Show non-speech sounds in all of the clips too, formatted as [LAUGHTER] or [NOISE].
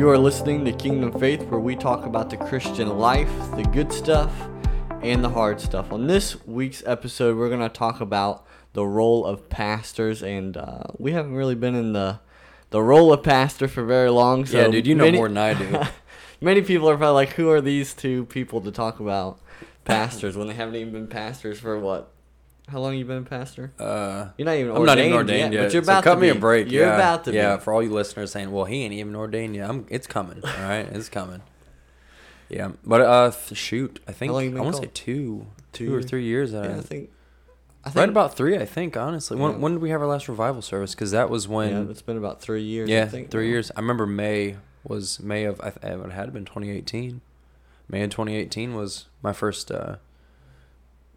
You are listening to Kingdom Faith, where we talk about the Christian life, the good stuff, and the hard stuff. On this week's episode, we're going to talk about the role of pastors, and uh, we haven't really been in the the role of pastor for very long. So yeah, dude, you know many- more than I do. [LAUGHS] Many people are probably like, "Who are these two people to talk about pastors when they haven't even been pastors for what? How long you been a pastor? Uh, You're not even I'm not even ordained yet. but you're so about cut to me be. a break. You're yeah. about to Yeah, be. for all you listeners saying, "Well, he ain't even ordained yet." I'm, it's coming. All right, it's coming. Yeah, but uh, shoot, I think I want to say two, Two two or three years. Yeah, I think. I think right about three, I think. Honestly, when Yeah. when did we have our last revival service? Because that was when. yeah, it's been about three years. Yeah, I three years. I remember May was May of I th- it had been 2018. May of 2018 was my first uh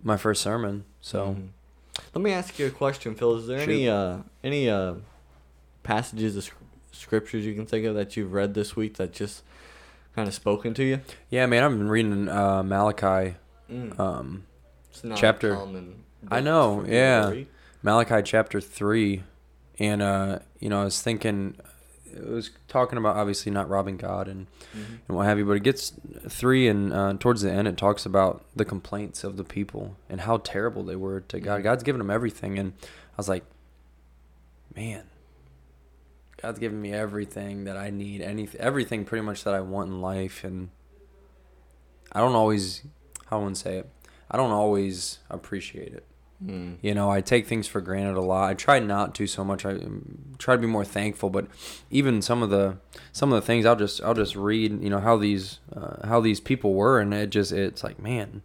my first sermon. So Mhm. Let me ask you a question, Phil. Is there any uh any uh passages of scriptures you can think of that you've read this week that just kind of spoken to you? yeah, man, I've been reading uh, Malachi. Mm. Um, chapter- I know, for you to yeah. Malachi chapter three, and uh, you know, I was thinking, it was talking about obviously not robbing God and, Mhm. and what have you, but it gets three and uh, towards the end it talks about the complaints of the people and how terrible they were to God. Mhm. God's given them everything, and I was like, man, God's given me everything that I need, anything, everything pretty much that I want in life, and I don't always, how I to say it, I don't always appreciate it. Mm. You know, I take things for granted a lot. I try not to so much. I um, try to be more thankful, but even some of the some of the things I'll just I'll just read. You know how these uh, how these people were, and it just it's like man,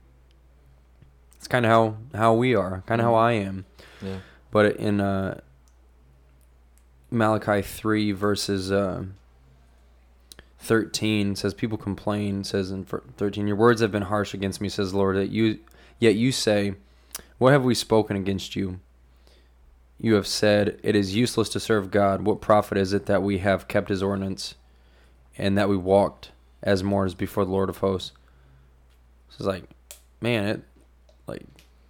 it's kind of how how we are, kind of how I am. Yeah. But in uh, Malachi three verses uh, thirteen says, "People complain." Says in thirteen, "Your words have been harsh against me," says the Lord. That you yet you say, "What have we spoken against you?" You have said, "It is useless to serve God. What profit is it that we have kept His ordinance, and that we walked as mourners before the Lord of hosts?" It's like, man, it like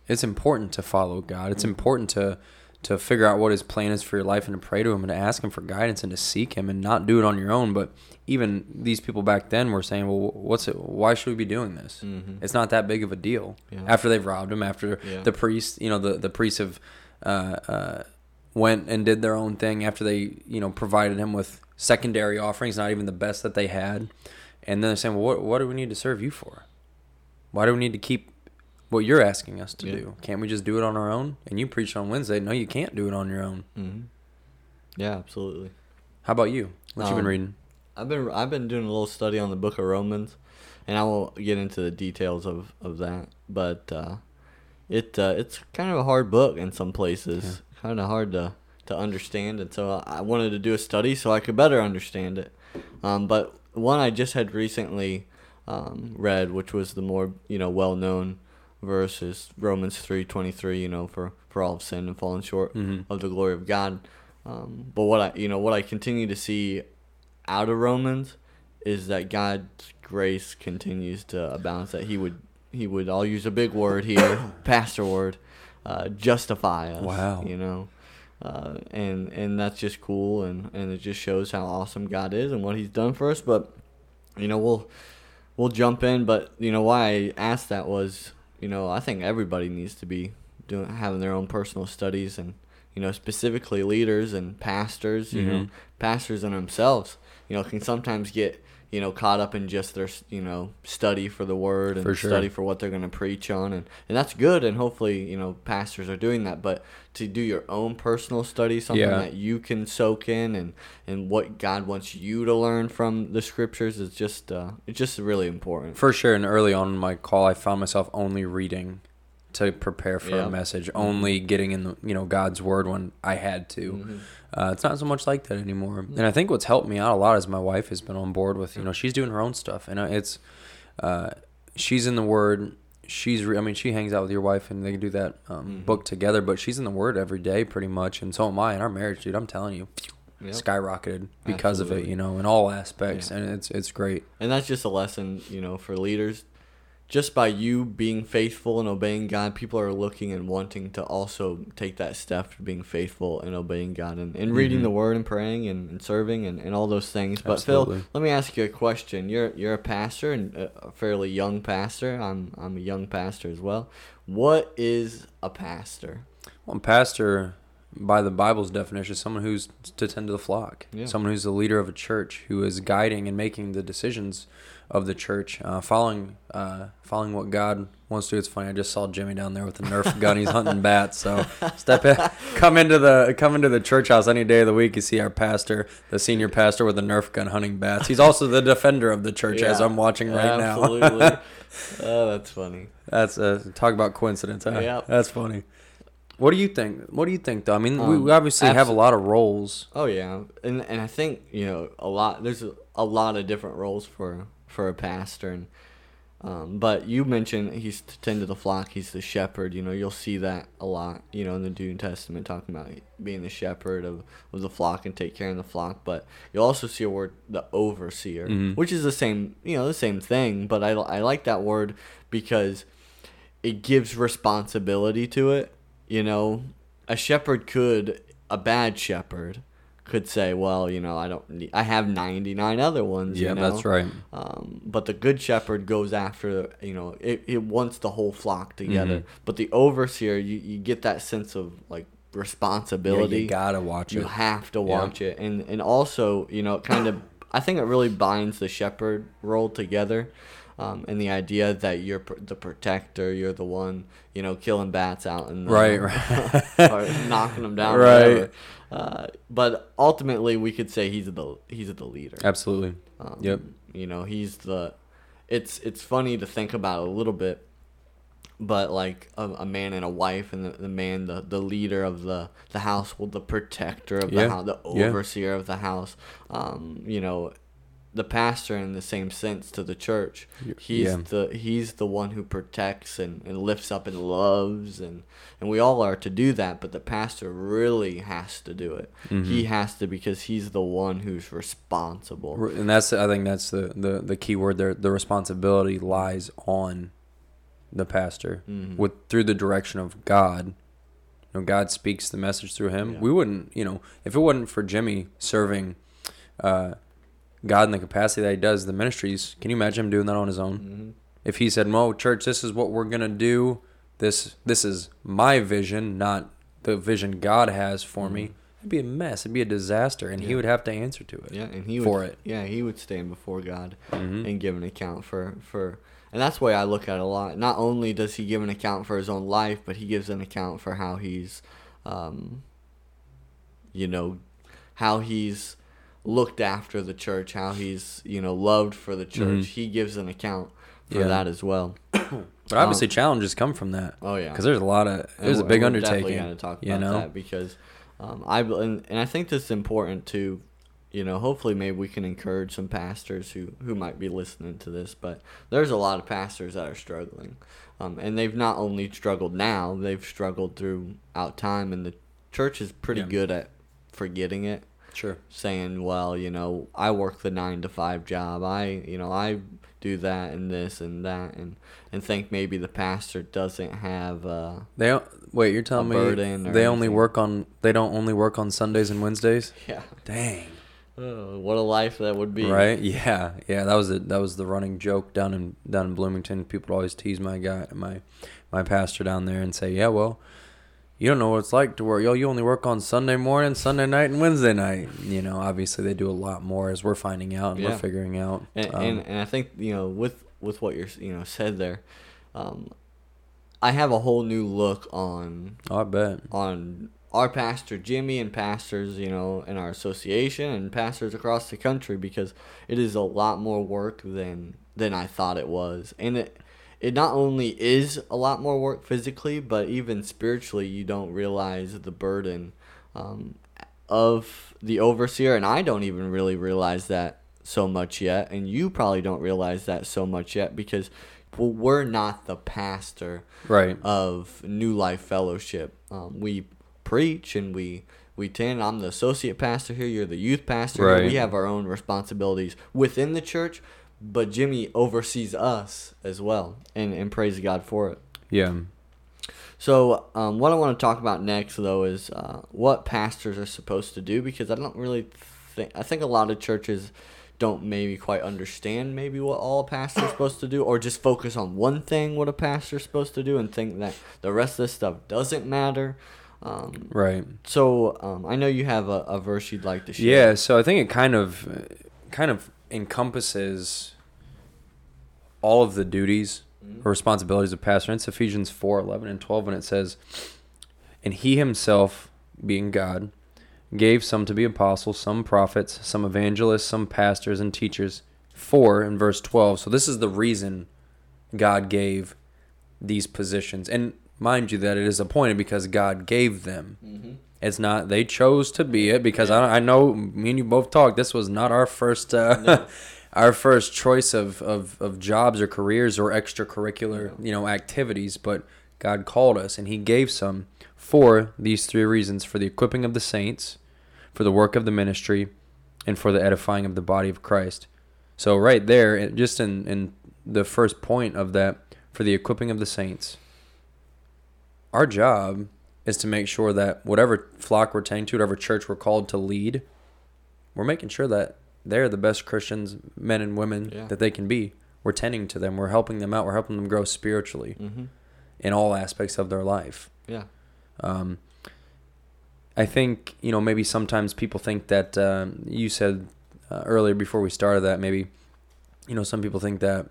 it's important to follow God. It's important to to figure out what his plan is for your life and to pray to him and to ask him for guidance and to seek him and not do it on your own. But even these people back then were saying, "Well, what's it? Why should we be doing this? Mhm. It's not that big of a deal." Yeah. After they've robbed him, after Yeah. the priests, you know, the the priests have uh, uh, went and did their own thing after they, you know, provided him with secondary offerings, not even the best that they had, and then they're saying, "Well, what what do we need to serve you for? Why do we need to keep what you're asking us to Yeah. do? Can't we just do it on our own? And you preached on Wednesday. No, you can't do it on your own. Mhm. Yeah, absolutely. How about you? What you been Um, reading? I've been I've been doing a little study on the Book of Romans, and I won't get into the details of, of that. But uh, it uh, it's kind of a hard book in some places, kind of hard to to understand. And so I wanted to do a study so I could better understand it. Um, but one I just had recently um, read, which was the more you know well known verse, is Romans three twenty three. You know, for for all of sin and fallen short Mhm. of the glory of God. Um, but what I you know what I continue to see out of Romans is that God's grace continues to abound. That He would He would. I'll use a big word here, [COUGHS] pastor word, uh, justify us. Wow. You know, uh, and and that's just cool, and and it just shows how awesome God is and what He's done for us. But you know, we'll we'll jump in. But you know, why I asked that was, you know, I think everybody needs to be doing having their own personal studies and you know specifically leaders and pastors you know Mhm. pastors in themselves you know can sometimes get you know caught up in just their you know study for the word and For sure. study for what they're going to preach on and and that's good and hopefully you know pastors are doing that but to do your own personal study something Yeah. that you can soak in and and what God wants you to learn from the scriptures is just uh it's just really important For sure. And early on in my call, I found myself only reading to prepare for Yeah. a message, only getting in the you know God's word when I had to. Mhm. Uh, it's not so much like that anymore. And I think what's helped me out a lot is my wife has been on board with you know she's doing her own stuff, and uh, it's uh, she's in the word. She's re- I mean she hangs out with your wife and they do that um, Mhm. book together, but she's in the word every day pretty much, and so am I. In our marriage, dude, I'm telling you, Yep. skyrocketed because of it. You know, in all aspects, Yeah. and it's it's great. and that's just a lesson you know for leaders just by you being faithful and obeying God, people are looking and wanting to also take that step to being faithful and obeying God and, and reading Mhm. the Word and praying and, and serving and, and all those things. But Absolutely. Phil, let me ask you a question. You're you're a pastor and a fairly young pastor. I'm I'm a young pastor as well. What is a pastor? Well, a pastor, by the Bible's definition, is someone who's to tend to the flock. Yeah. Someone who's the leader of a church, who is guiding and making the decisions of the church, uh, following uh, following what God wants to do. It's funny. I just saw Jimmy down there with a Nerf gun. He's hunting bats. So [LAUGHS] step in, come into the come into the church house any day of the week. You see our pastor, the senior pastor, with a Nerf gun hunting bats. He's also the defender of the church, as I'm watching right now. Absolutely. [LAUGHS] oh, that's funny. That's uh, talk about coincidence. Huh? Yep. That's funny. What do you think? What do you think, though? I mean, we, Um, we obviously have a lot of roles. Oh yeah, and and I think you know a lot. There's a, a lot of different roles for for a pastor, and um, but you mentioned he's to tend to the flock. He's the shepherd. You know, you'll see that a lot. You know, in the New Testament, talking about being the shepherd of, of the flock and take care of the flock. But you'll also see a word, the overseer, Mhm. which is the same. You know, the same thing. But I I like that word because it gives responsibility to it. You know, a shepherd could, a bad shepherd could say, well, you know, I don't need, I have 99 other ones. Yeah, you know? that's right. Um, but the good shepherd goes after, you know, it, it wants the whole flock together. Mhm. But the overseer, you, you get that sense of like Yeah, responsibility. you gotta watch You it. have to Yeah. watch it, and and also you know it kind of I think it really binds the shepherd role together, um, and the idea that you're pr- the protector, you're the one you know killing bats out and Right, [LAUGHS] right. or knocking them down, Right. Uh, but ultimately, we could say he's the he's the leader. Absolutely. Um, Yep. You know, he's the. It's it's funny to think about a little bit, but like a, a man and a wife, and the, the man, the, the leader of the the household, the protector of Yeah. the house, the Yeah. overseer of the house. Um, you know, the pastor in the same sense to the church. He's yeah. the he's the one who protects and, and lifts up and loves and and we all are to do that, but the pastor really has to do it. Mhm. He has to because he's the one who's responsible. And that's I think that's the the the key word there. The responsibility lies on the pastor Mhm. with through the direction of God. You know, God speaks the message through him. Yeah. We wouldn't, you know, if it wasn't for Jimmy serving uh, God in the capacity that he does, the ministries. Can you imagine him doing that on his own? Mhm. If he said, "Mo, church, this is what we're gonna do. This this is my vision, not the vision God has for me." It'd be a mess. It'd be a disaster, and he Mm-hmm. Would have to answer to it. Yeah, and he for would, it. Yeah, he would stand before God Mhm. and give an account for for, and that's the way I look at it a lot. Not only does he give an account for his own life, but he gives an account for how he's, um, you know, how he's looked after the church, how he's you know loved for the church. Mhm. He gives an account for Yeah. that as well. But obviously, challenges come from that. Oh yeah, because there's a lot of there's a big we're Definitely undertaking. got to talk you about know? that because um, I and, and I think this is important to, you know, hopefully maybe we can encourage some pastors who who might be listening to this. But there's a lot of pastors that are struggling, um, and they've not only struggled now, they've struggled throughout time, and the church is pretty Yeah. good at forgetting it Sure. saying, well, you know, I work the nine to five job. I, you know, I do that and this and that, and and think maybe the pastor doesn't have. Uh, They wait. You're telling me they only work on they don't only work on Sundays and Wednesdays. [LAUGHS] yeah. Dang. Oh, what a life that would be. Right? Yeah. Yeah. That was a, that was the running joke down in down in Bloomington. People always tease my guy my my pastor down there and say, yeah, well. You don't know what it's like to work. Yo, you only work on Sunday morning, Sunday night, and Wednesday night. You know, obviously they do a lot more as we're finding out and Yeah. we're figuring out. And, Um, and and I think you know with with what you're you know said there, um, I have a whole new look on oh, I bet. on our pastor Jimmy and pastors, you know, in our association and pastors across the country because it is a lot more work than than I thought it was. And it it not only is a lot more work physically, but even spiritually, you don't realize the burden um, of the overseer, and I don't even really realize that so much yet, and you probably don't realize that so much yet because well, we're not the pastor Right. of New Life Fellowship. Um, we preach and we we tend. I'm the associate pastor here. You're the youth pastor. Right. We have our own responsibilities within the church, but Jimmy oversees us as well, and and praise God for it. Yeah. So, um, what I want to talk about next, though, is uh, what pastors are supposed to do because I don't really think I think a lot of churches don't maybe quite understand maybe what all pastors pastor is [COUGHS] supposed to do, or just focus on one thing what a pastor is supposed to do and think that the rest of this stuff doesn't matter. Um, Right. so, um, I know you have a, a verse you'd like to share. Yeah, so I think it kind of kind of encompasses all of the duties or responsibilities of pastor. It's Ephesians 4, 11 and 12 when it says, And he himself, being God, gave some to be apostles, some prophets, some evangelists, some pastors and teachers. For, in verse 12. So this is the reason God gave these positions. And mind you that it is appointed because God gave them. Mm-hmm. It's not they chose to be it because I, I know me and you both talked. This was not our first uh, [LAUGHS] our first choice of, of, of jobs or careers or extracurricular you know activities, but God called us and He gave some for these three reasons: for the equipping of the saints, for the work of the ministry, and for the edifying of the body of Christ. So right there, just in in the first point of that, for the equipping of the saints, our job is to make sure that whatever flock we're tending to, whatever church we're called to lead, we're making sure that they're the best Christians, men and women Yeah. that they can be. We're tending to them. We're helping them out. We're helping them grow spiritually Mm-hmm. in all aspects of their life. Yeah. Um, I think you know maybe sometimes people think that um, you said uh, earlier before we started that maybe you know some people think that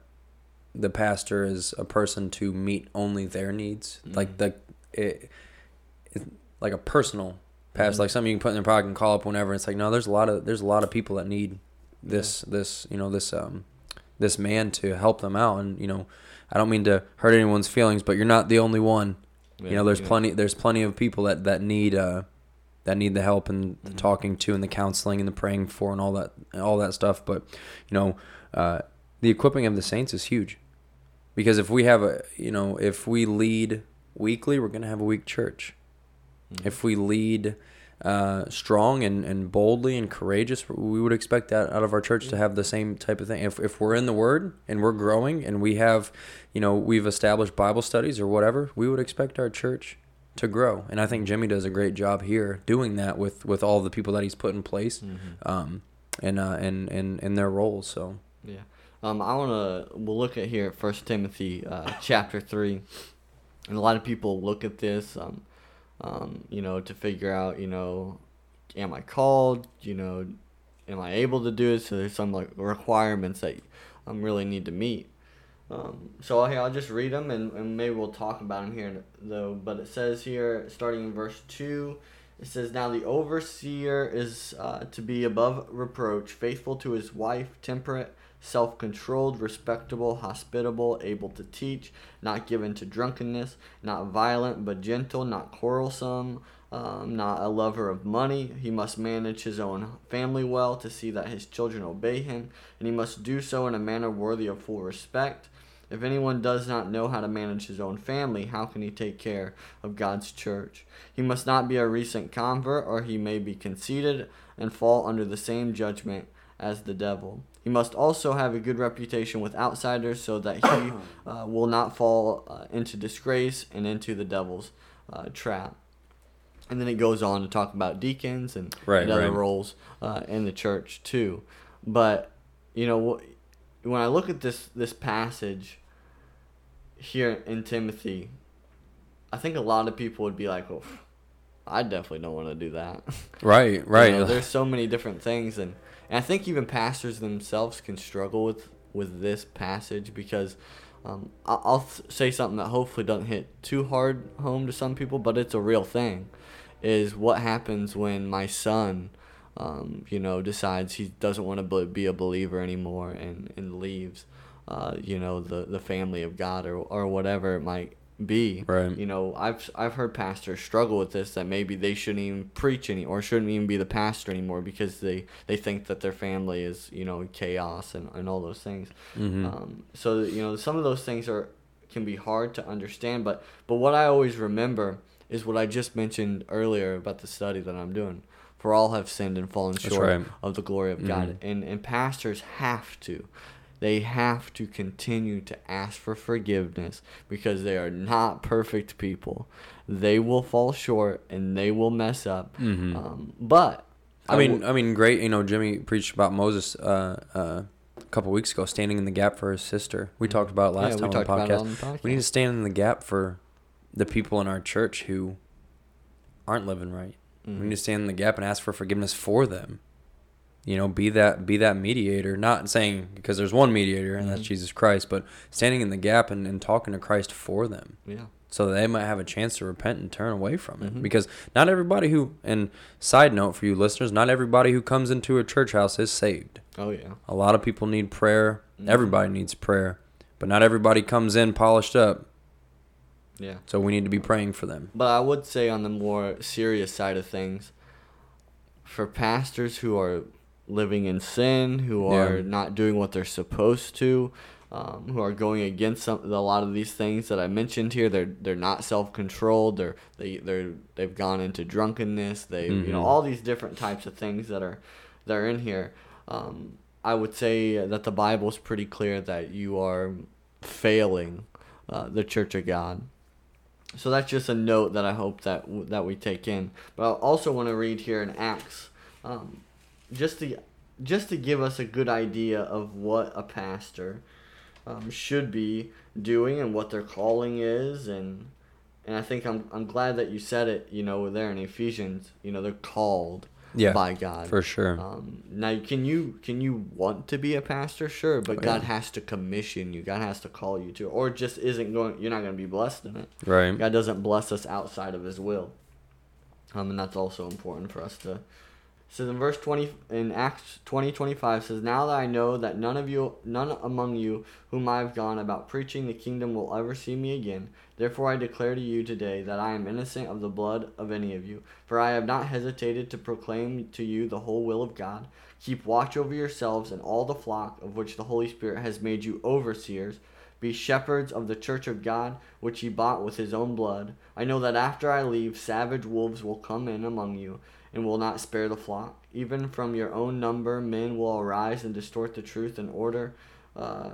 the pastor is a person to meet only their needs, like Mhm. the it, like a personal pastor, Mhm. like something you can put in their pocket and call up whenever. It's like no, there's a lot of there's a lot of people that need this this you know this um this man to help them out, and you know I don't mean to hurt anyone's feelings, but you're not the only one you know there's Yeah. plenty there's plenty of people that that need uh that need the help and the Mhm. talking to and the counseling and the praying for and all that all that stuff but you know uh the equipping of the saints is huge because if we have a you know if we lead weakly we're going to have a weak church Mhm. if we lead uh, strong and, and boldly and courageous, we would expect that out of our church to have the same type of thing. If, if we're in the Word and we're growing and we have, you know, we've established Bible studies or whatever, we would expect our church to grow. And I think Jimmy does a great job here doing that with, with all the people that he's put in place Mhm. um, and, uh, and, and, and their roles. So, Yeah. Um, I want to, we'll look at here at First Timothy uh, chapter 3. And a lot of people look at this, um, um, you know, to figure out, you know, am I called? You know, am I able to do it? So there's some like requirements that I um, really need to meet. Um, so here I'll just read them and, and maybe we'll talk about them here though. But it says here, starting in verse two, it says, "Now the overseer is uh, to be above reproach, faithful to his wife, temperate, self-controlled, respectable, hospitable, able to teach, not given to drunkenness, not violent but gentle, not quarrelsome." Um, not a lover of money. He must manage his own family well to see that his children obey him, and he must do so in a manner worthy of full respect. If anyone does not know how to manage his own family, how can he take care of God's church? He must not be a recent convert, or he may be conceited and fall under the same judgment as the devil. He must also have a good reputation with outsiders so that he [COUGHS] uh, will not fall uh, into disgrace and into the devil's uh, trap. And then it goes on to talk about deacons and, Right, and other right. roles uh, in the church too. But you know, when I look at this this passage here in Timothy, I think a lot of people would be like, "Well, I definitely don't want to do that." [LAUGHS] right, You right. know, there's so many different things, and, and I think even pastors themselves can struggle with with this passage because um, I'll say something that hopefully doesn't hit too hard home to some people, but it's a real thing. Is what happens when my son, um, you know, decides he doesn't want to be a believer anymore and and leaves, uh, you know, the the family of God or or whatever it might be. Right. You know, I've I've heard pastors struggle with this that maybe they shouldn't even preach any or shouldn't even be the pastor anymore because they they think that their family is you know chaos and, and all those things. Mhm. Um, so you know some of those things are can be hard to understand, but but what I always remember is what I just mentioned earlier about the study that I'm doing. For all have sinned and fallen That's short right. of the glory of God, Mhm. and and pastors have to they have to continue to ask for forgiveness because they are not perfect people. They will fall short and they will mess up. Mhm. Um, but I mean, will- I mean, great. You know, Jimmy preached about Moses uh, uh, a couple weeks ago, standing in the gap for his sister. We talked about it Yeah, last we time on the talked about it podcast. on the podcast. We need to stand in the gap for the people in our church who aren't living right. We Mhm. need to stand in the gap and ask for forgiveness for them. You know, be that be that mediator. Not saying because there's one mediator and that's Mhm. Jesus Christ, but standing in the gap and, and talking to Christ for them yeah. so that they might have a chance to repent and turn away from it. Mhm. Because not everybody who, and side note for you listeners, not everybody who comes into a church house is saved. Oh yeah. A lot of people need prayer. Mhm. Everybody needs prayer, but not everybody comes in polished up. Yeah. So we need to be praying for them. But I would say on the more serious side of things, for pastors who are living in sin, who Yeah. are not doing what they're supposed to, um, who are going against some, a lot of these things that I mentioned here, they're they're not self controlled. They're they they're they've gone into drunkenness. They you know Mhm. all these different types of things that are that are in here. Um, I would say that the Bible is pretty clear that you are failing uh, the Church of God. So that's just a note that I hope that w- that we take in. But I also want to read here in Acts, um, just to just to give us a good idea of what a pastor um, should be doing and what their calling is, and and I think I'm I'm glad that you said it. You know, there in Ephesians, you know, they're called Yeah, by God for sure. um, now, can you can you want to be a pastor? Sure, but Oh, God yeah. has to commission you. God has to call you to, or just isn't going. You're not going to be blessed in it. Right. God doesn't bless us outside of His will. Um, and that's also important for us to. Says in verse twenty in Acts twenty twenty five says, "Now that I know that none of you, none among you, whom I have gone about preaching the kingdom, will ever see me again. Therefore I declare to you today that I am innocent of the blood of any of you, for I have not hesitated to proclaim to you the whole will of God. Keep watch over yourselves and all the flock of which the Holy Spirit has made you overseers." Be shepherds of the church of God, which he bought with his own blood. I know that after I leave, savage wolves will come in among you, and will not spare the flock. Even from your own number, men will arise and distort the truth in order, uh,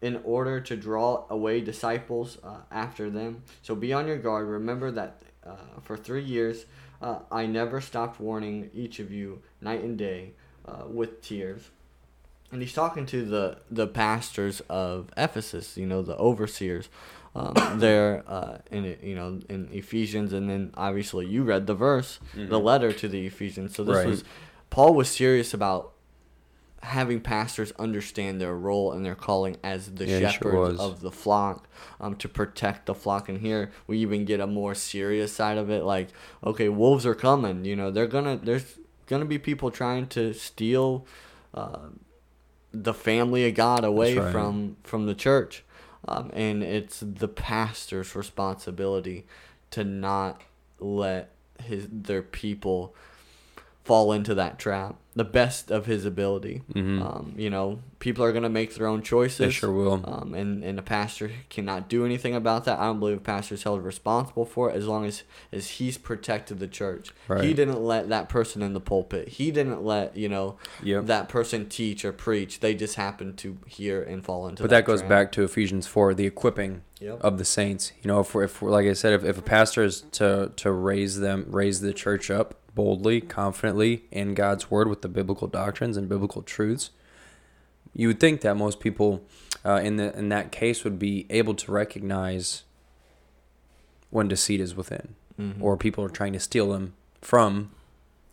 in order to draw away disciples uh, after them. So be on your guard. Remember that uh, for three years, uh, I never stopped warning each of you night and day uh, with tears and he's talking to the the pastors of Ephesus, you know, the overseers. Um, there uh, in you know in Ephesians, and then obviously you read the verse, the Mhm. letter to the Ephesians. So this Right. was Paul was serious about having pastors understand their role and their calling as the Yeah, he sure shepherds of the flock um, to protect the flock. And here we even get a more serious side of it, like okay, wolves are coming. You know, they're gonna there's gonna be people trying to steal. Uh, the family of God away right. from from the church, um, and it's the pastor's responsibility to not let his their people fall into that trap. The best of his ability. Mhm. Um, you know, people are gonna make their own choices. They sure will. Um, and, and a pastor cannot do anything about that. I don't believe a pastor is held responsible for it as long as, as he's protected the church. He didn't let that person in the pulpit. He didn't let, you know, Yep. that person teach or preach. They just happen to hear and fall into But that that goes trap. back to Ephesians four, the equipping Yep. of the saints. You know, if we're, if we're like I said, if, if a pastor is to to raise them, raise the church up boldly, confidently in God's word with the biblical doctrines and biblical truths, you would think that most people uh, in the in that case would be able to recognize when deceit is within, Mhm. or people are trying to steal them from,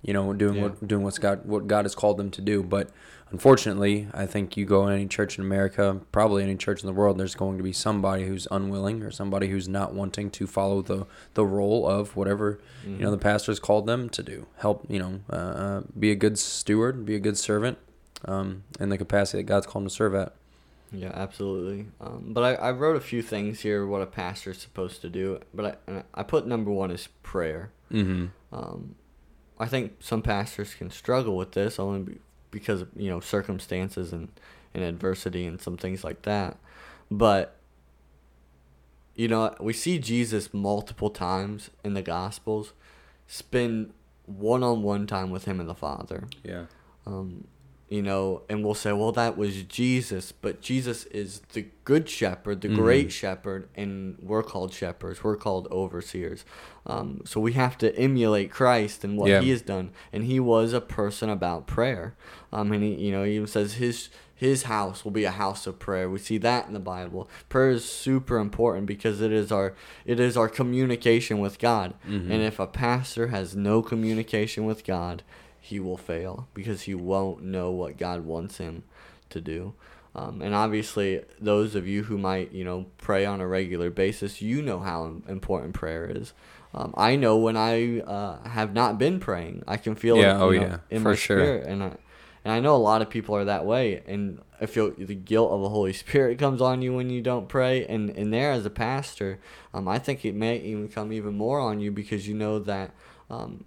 you know, doing Yeah. what doing what's God what God has called them to do. But unfortunately, I think you go in any church in America, probably any church in the world, there's going to be somebody who's unwilling or somebody who's not wanting to follow the the role of whatever you know Mhm. the pastors called them to do. Help you know, uh, uh, be a good steward, be a good servant, um, in the capacity that God's called them to serve at. Yeah, absolutely. Um, but I, I wrote a few things here what a pastor is supposed to do. But I, I put number one is prayer. Mm-hmm. Um, I think some pastors can struggle with this only be, because of you know circumstances and, and adversity and some things like that. But you know we see Jesus multiple times in the Gospels spend one-on-one time with him and the Father. Yeah. Um, you know, and we'll say, well, that was Jesus, but Jesus is the good shepherd, the great shepherd, and we're called shepherds. We're called overseers. Um, so we have to emulate Christ and what Yeah. He has done, and He was a person about prayer. Um, and he, you know, he even says his his house will be a house of prayer. We see that in the Bible. Prayer is super important because it is our it is our communication with God. Mm-hmm. And if a pastor has no communication with God, he will fail because he won't know what God wants him to do. Um, and obviously, those of you who might, you know, pray on a regular basis, you know how important prayer is. Um, I know when I uh, have not been praying, I can feel Yeah, it oh know, yeah, in for my sure. spirit, and I, and I know a lot of people are that way. And I feel the guilt of the Holy Spirit comes on you when you don't pray. And and there, as a pastor, um, I think it may even come even more on you because you know that um,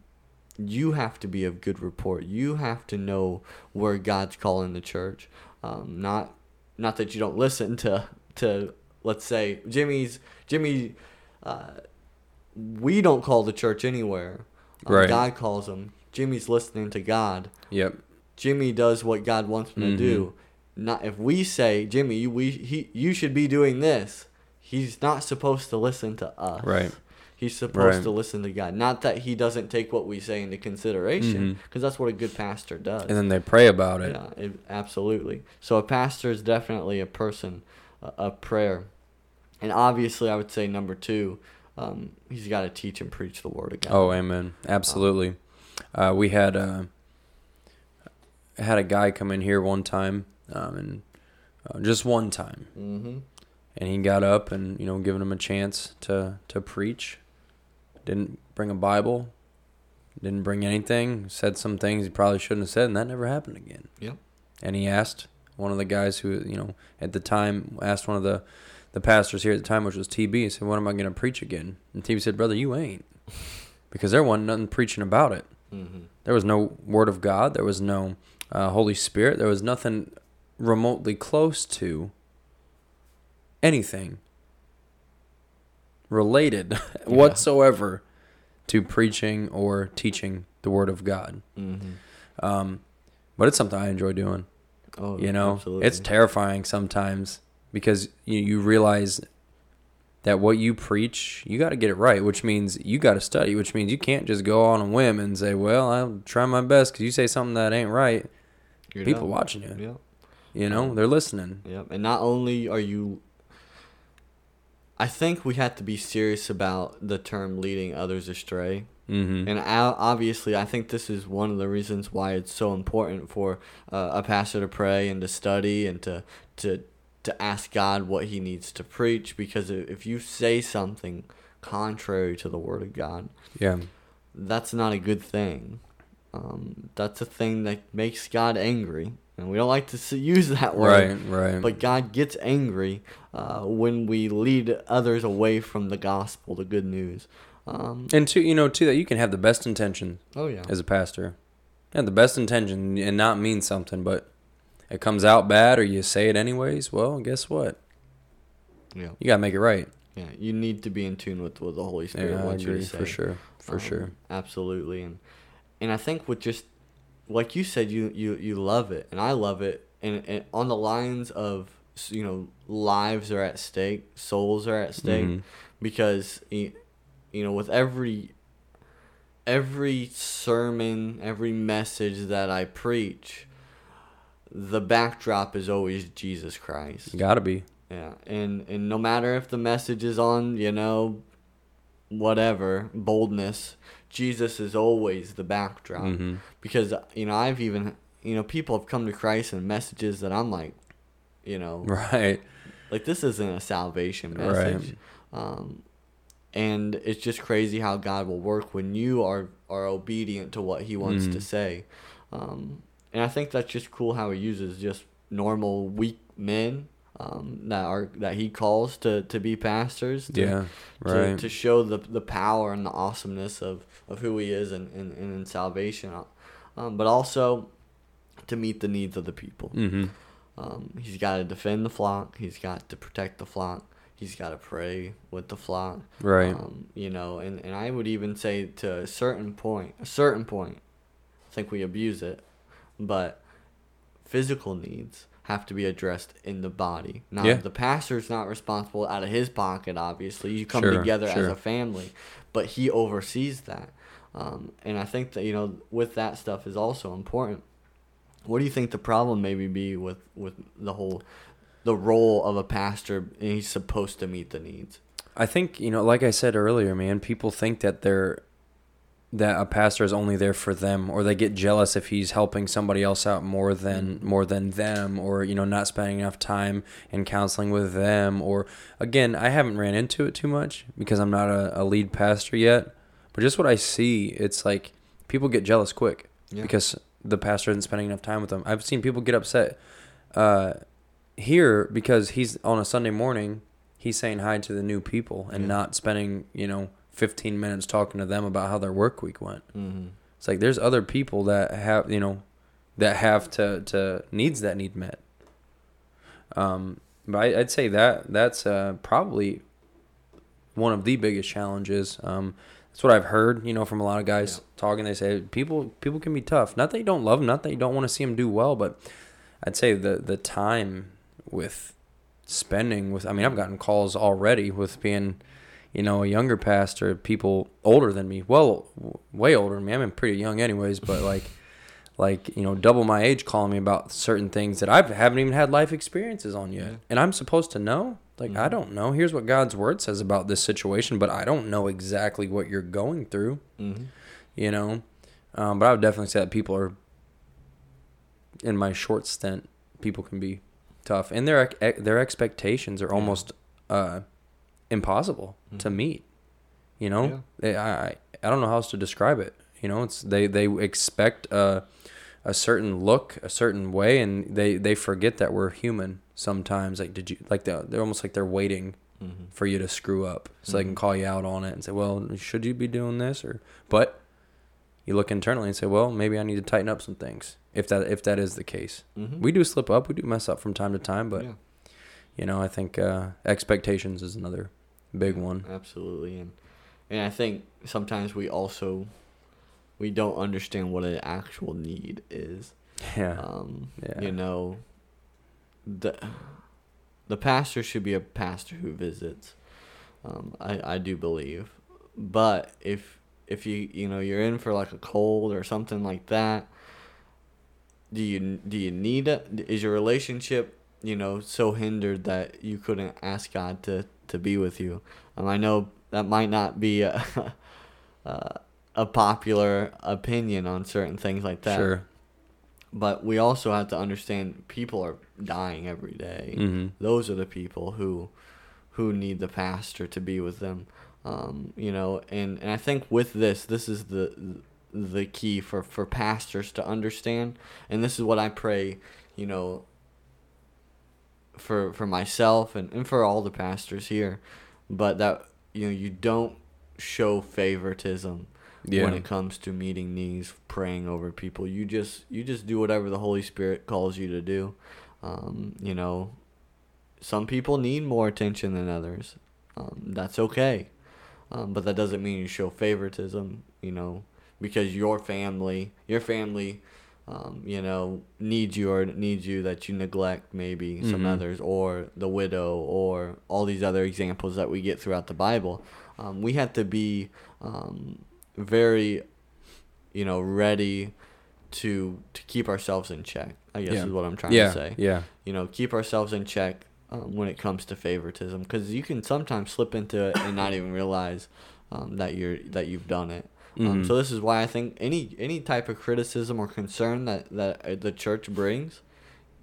you have to be of good report. You have to know where God's calling the church. Um, not not that you don't listen to to let's say Jimmy's Jimmy. Uh, we don't call the church anywhere. Um, Right. God calls them. Jimmy's listening to God. Yep. Jimmy does what God wants him to do. Not if we say Jimmy, we he you should be doing this. He's not supposed to listen to us. Right. He's supposed Right. to listen to God. Not that he doesn't take what we say into consideration, because that's what a good pastor does. And then they pray about it. Yeah, it, absolutely. So a pastor is definitely a person of prayer, and obviously, I would say number two, um, he's got to teach and preach the word of God. Oh, amen. Absolutely. Uh, we had uh, had a guy come in here one time, um, and uh, just one time, Mm-hmm. and he got up and you know giving him a chance to to preach. Didn't bring a Bible. Didn't bring anything. Said some things he probably shouldn't have said, and that never happened again. Yep. And he asked one of the guys who you know at the time asked one of the the pastors here at the time, which was TB. He said, "When am I going to preach again?" And TB said, "Brother, you ain't." [LAUGHS] because there wasn't nothing preaching about it. Mm-hmm. There was no Word of God. There was no uh, Holy Spirit. There was nothing remotely close to anything related [LAUGHS] whatsoever to preaching or teaching the Word of God. Mm-hmm. Um, but it's something I enjoy doing. Oh, You know, absolutely. it's terrifying sometimes because you you realize that what you preach, you got to get it right, which means you got to study, which means you can't just go on a whim and say, "Well, I'll try my best." Because you say something that ain't right, You're people watching you. Yeah. You know, they're listening. Yep. And not only are you I think we have to be serious about the term leading others astray. Mm-hmm. And o- obviously, I think this is one of the reasons why it's so important for uh, a pastor to pray and to study and to to to ask God what he needs to preach because if you say something contrary to the word of God, Yeah. that's not a good thing. Um, that's a thing that makes God angry, and we don't like to use that word. Right. Right. But God gets angry uh, when we lead others away from the gospel, the good news. Um, and too, you know, too that you can have the best intention oh yeah, as a pastor, yeah, the best intention and not mean something, but it comes out bad or you say it anyways. Well, guess what? yeah, You gotta make it right. yeah. You need to be in tune with what the Holy Spirit Yeah, I wants you to say. for sure. For Um, sure. absolutely. And and I think with just like you said, you you you love it, and I love it, and, and on the lines of you know lives are at stake, souls are at stake, Mhm. because you know with every every sermon, every message that I preach, the backdrop is always Jesus Christ. Gotta be. Yeah, and and no matter if the message is on, you know, whatever boldness, Jesus is always the backdrop. Mhm. Because you know, I've even you know people have come to Christ and messages that I'm like, you know, [LAUGHS] Right. like this isn't a salvation message. Um, and it's just crazy how God will work when you are are obedient to what He wants to Mhm. say. Um, and I think that's just cool how He uses just normal weak men um, that are that He calls to, to be pastors. To, Yeah. to, Right. to show the the power and the awesomeness of, of who He is and, and, and in salvation, um, but also to meet the needs of the people. mm-hmm. Um, he's got to defend the flock. He's got to protect the flock. He's got to pray with the flock. Right. Um, you know, and, and I would even say to a certain point, a certain point, I think we abuse it, but physical needs have to be addressed in the body. Now, Yeah. the pastor's not responsible out of his pocket, obviously. You come Sure, together as a family, but he oversees that. Um, and I think that, you know, with that stuff is also important. What do you think the problem maybe be with, with the whole, the role of a pastor and he's supposed to meet the needs? I think you know, like I said earlier, man. People think that they're that a pastor is only there for them, or they get jealous if he's helping somebody else out more than more than them, or you know, not spending enough time in counseling with them. Or again, I haven't ran into it too much because I'm not a, a lead pastor yet. But just what I see, it's like people get jealous quick Yeah. because the pastor isn't spending enough time with them. I've seen people get upset uh, here because he's on a Sunday morning, he's saying hi to the new people and Yeah. not spending, you know, 15 minutes talking to them about how their work week went. Mm-hmm. It's like there's other people that have, you know, that have to, to needs that need met. Um, but I, I'd say that that's uh, probably one of the biggest challenges. Um, that's what I've heard, you know, from a lot of guys Yeah. talking. They say people people can be tough. Not that you don't love them, not that you don't want to see them do well, but I'd say the the time with spending with. I mean, I've gotten calls already with being, you know, a younger pastor, people older than me, well, way older than me. I'm pretty young, anyways, but [LAUGHS] like. Like you know, double my age, calling me about certain things that I haven't even had life experiences on yet, Yeah. and I'm supposed to know. Like I Mhm. don't know. Here's what God's word says about this situation, but I don't know exactly what you're going through. Mm-hmm. You know, um, but I would definitely say that people are, in my short stint, people can be tough, and their their expectations are Yeah. almost uh, impossible to Mhm. meet. You know, Yeah. I I I don't know how else to describe it. You know, it's they they expect a a certain look, a certain way, and they they forget that we're human sometimes. Like, did you like they they're almost like they're waiting Mm-hmm. for you to screw up so they can Mhm. call you out on it and say well should you be doing this or but you look internally and say well maybe i need to tighten up some things if that if that is the case Mm-hmm. we do slip up we do mess up from time to time but yeah. you know i think uh, expectations is another big one Absolutely, and and I think sometimes we also we don't understand what an actual need is. [LAUGHS] yeah Um, Yeah. You know, the the pastor should be a pastor who visits. Um, I I do believe, but if if you you know you're in for like a cold or something like that, do you do you need it? Is your relationship you know so hindered that you couldn't ask God to to be with you? Um, I know that might not be a [LAUGHS] uh, a popular opinion on certain things like that sure but we also have to understand people are dying every day. mm-hmm. Those are the people who who need the pastor to be with them. Um, you know, and, and I think with this, this is the the key for, for pastors to understand, and this is what I pray, you know, for for myself and, and for all the pastors here, but that you know you don't show favoritism yeah when it comes to meeting needs, praying over people. You just you just do whatever the Holy Spirit calls you to do. Um, you know, some people need more attention than others. Um, that's okay, um, but that doesn't mean you show favoritism. You know, because your family, your family, um, you know, needs you or needs you that you neglect maybe some Mhm. others, or the widow, or all these other examples that we get throughout the Bible. Um, we have to be um, very, you know, ready to to keep ourselves in check. I guess Yeah. is what I'm trying yeah to say. yeah You know, keep ourselves in check um, when it comes to favoritism, because you can sometimes slip into it and not even realize um, that you're that you've done it. Um, Mhm. so this is why I think any any type of criticism or concern that that uh, the church brings,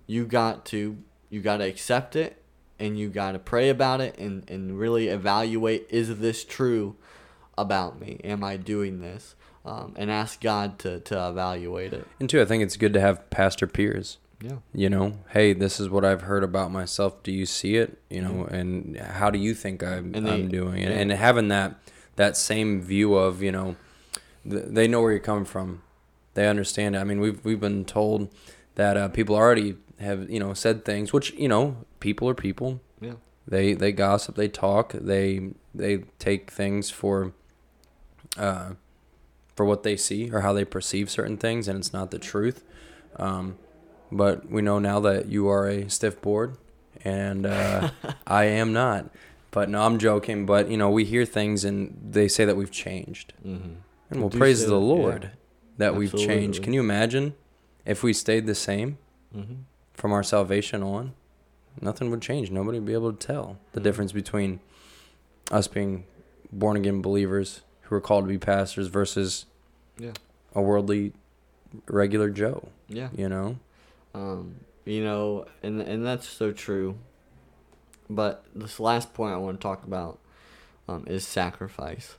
you got to you got to accept it and you got to pray about it and and really evaluate is this true about me? Am I doing this? Um, and ask God to to evaluate it. and two i think it's good to have pastor peers Yeah. you know hey this is what i've heard about myself do you see it you know and how do you think i'm, And they- I'm doing and, yeah. and having that that same view of you know they know where you're coming from they understand it i mean we've we've been told that uh, people already have you know said things which you know people are people Yeah. they they gossip they talk they they take things for uh for what they see or how they perceive certain things and it's not the truth um but we know now that you are a stiff board, and uh, [LAUGHS] I am not. But no, I'm joking. But you know, we hear things and they say that we've changed, Mm-hmm. And we'll praise the Lord yeah. that we've changed. Can you imagine if we stayed the same Mm-hmm. from our salvation on? Nothing would change. Nobody would be able to tell the Mhm. difference between us being born again believers who are called to be pastors versus Yeah. a worldly regular Joe. Yeah. You know. Um, you know, and and that's so true. But this last point I want to talk about um, is sacrifice.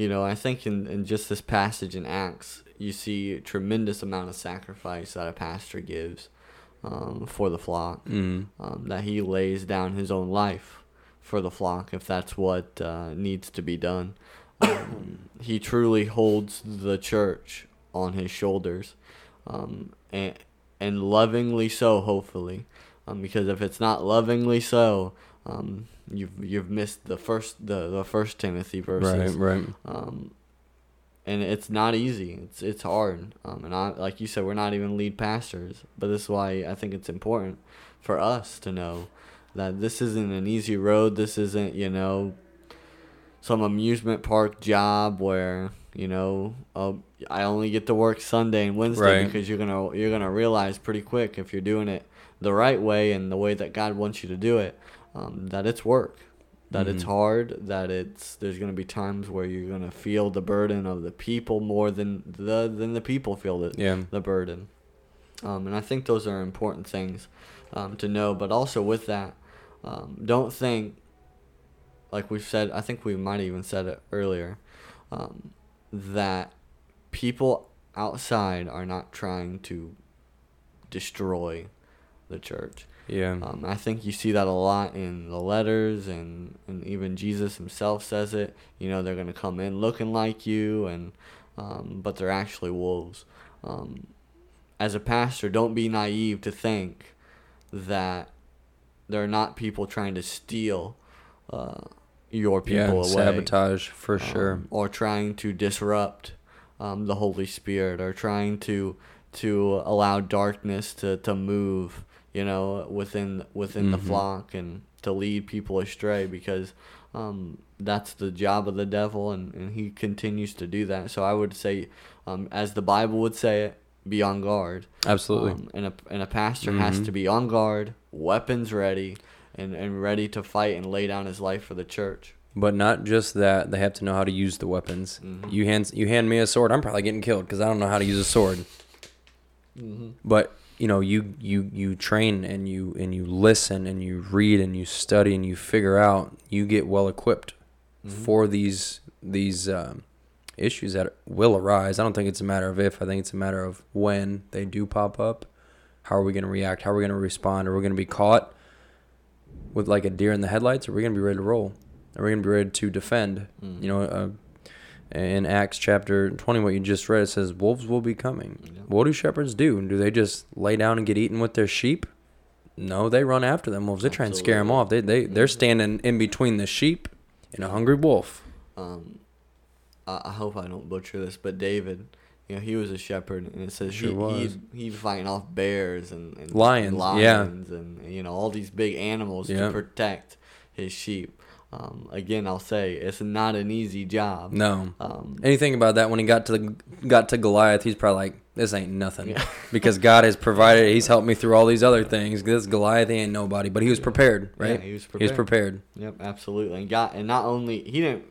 You know, I think in, in just this passage in Acts, you see a tremendous amount of sacrifice that a pastor gives um, for the flock. Mm. Um, that he lays down his own life for the flock if that's what uh, needs to be done. Um, [COUGHS] he truly holds the church on his shoulders, um, and and lovingly so, hopefully, um, because if it's not lovingly so, um, you've you've missed the first the, the first Timothy verses. Right. Right. Um, and it's not easy. It's it's hard. Um, and I like you said, we're not even lead pastors, but this is why I think it's important for us to know that this isn't an easy road. This isn't you know some amusement park job where you know uh, I only get to work Sunday and Wednesday Right. because you're gonna you're gonna realize pretty quick if you're doing it the right way and the way that God wants you to do it um, that it's work that it's Mhm. hard that it's there's going to be times where you're going to feel the burden of the people more than the than the people feel the, Yeah. the burden um, and i think those are important things um, to know but also with that um, don't think like we've said i think we might even said it earlier um, that people outside are not trying to destroy the church Yeah. um, I think you see that a lot in the letters, and, and even Jesus himself says it. You know, they're going to come in looking like you, and um, but they're actually wolves. Um, as a pastor, don't be naive to think that there are not people trying to steal uh, your yeah. people away Sabotage for um, sure. or trying to disrupt um, the Holy Spirit, or trying to to allow darkness to, to move, you know, within within the Mhm. flock and to lead people astray, because um, that's the job of the devil, and, and he continues to do that. So I would say, um, as the Bible would say it, be on guard. Absolutely. Um, and a and a pastor has Mhm. to be on guard, weapons ready, and, and ready to fight and lay down his life for the church. But not just that, they have to know how to use the weapons. Mhm. You hand you hand me a sword, I'm probably getting killed because I don't know how to use a sword. Mm-hmm. But you know, you you you train and you and you listen and you read and you study and you figure out. You get well equipped Mhm. for these these um, issues that will arise. I don't think it's a matter of if. I think it's a matter of when they do pop up. How are we going to react? How are we going to respond? Are we going to be caught with like a deer in the headlights? Are we going to be ready to roll? Are we going to be ready to defend? Mhm. You know, uh, in Acts chapter 20, what you just read, it says, Wolves will be coming. Yeah. What do shepherds do? Do they just lay down and get eaten with their sheep? No, they run after them wolves. They try and scare them off. They, they, they're standing in between the sheep and a hungry wolf. um, I, hope I don't butcher this, but David, you know, he was a shepherd, and it says Sure he was. he he fighting off bears and, and Lions, yeah. lions and you know all these big animals Yeah. to protect his sheep. Um, again, I'll say it's not an easy job. No. Um, Anything about that when he got to the, got to Goliath, he's probably like, "This ain't nothing," Yeah. [LAUGHS] because God has provided. He's helped me through all these other things. This Goliath ain't nobody, but he was prepared, right? Yeah, he was prepared. He was prepared. Yep, absolutely. And God, and not only he didn't,